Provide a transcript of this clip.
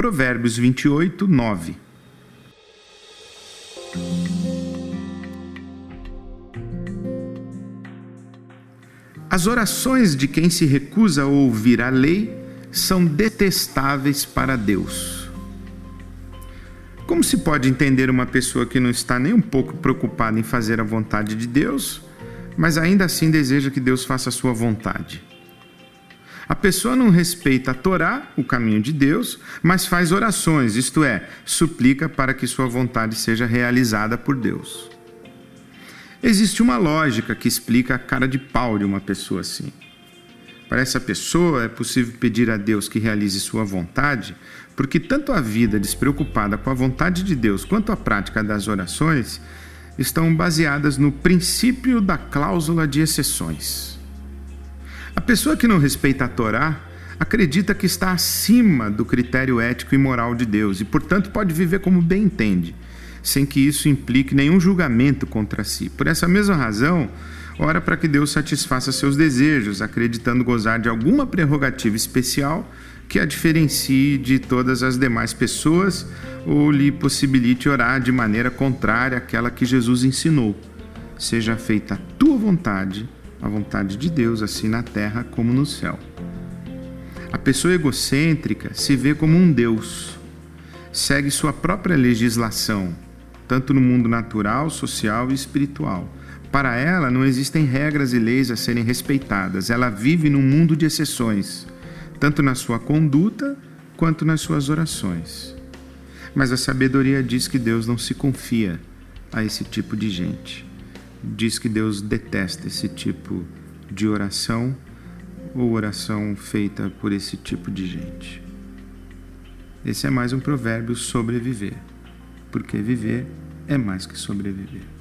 Provérbios 28, 9. As orações de quem se recusa a ouvir a lei são detestáveis para Deus. Como se pode entender uma pessoa que não está nem um pouco preocupada em fazer a vontade de Deus, mas ainda assim deseja que Deus faça a sua vontade? A pessoa não respeita a Torá, o caminho de Deus, mas faz orações, isto é, suplica para que sua vontade seja realizada por Deus. Existe uma lógica que explica a cara de pau de uma pessoa assim. Para essa pessoa é possível pedir a Deus que realize sua vontade, porque tanto a vida despreocupada com a vontade de Deus quanto a prática das orações estão baseadas no princípio da cláusula de exceções. A pessoa que não respeita a Torá acredita que está acima do critério ético e moral de Deus e, portanto, pode viver como bem entende sem que isso implique nenhum julgamento contra si. Por essa mesma razão, ora para que Deus satisfaça seus desejos, acreditando gozar de alguma prerrogativa especial que a diferencie de todas as demais pessoas ou lhe possibilite orar de maneira contrária àquela que Jesus ensinou. Seja feita a tua vontade, a vontade de Deus, assim na terra como no céu. A pessoa egocêntrica se vê como um Deus, segue sua própria legislação, tanto no mundo natural, social e espiritual. Para ela, não existem regras e leis a serem respeitadas. Ela vive num mundo de exceções, tanto na sua conduta quanto nas suas orações. Mas a sabedoria diz que Deus não se confia a esse tipo de gente. Diz que Deus detesta esse tipo de oração ou oração feita por esse tipo de gente. Esse é mais um provérbio sobreviver porque viver é mais que sobreviver.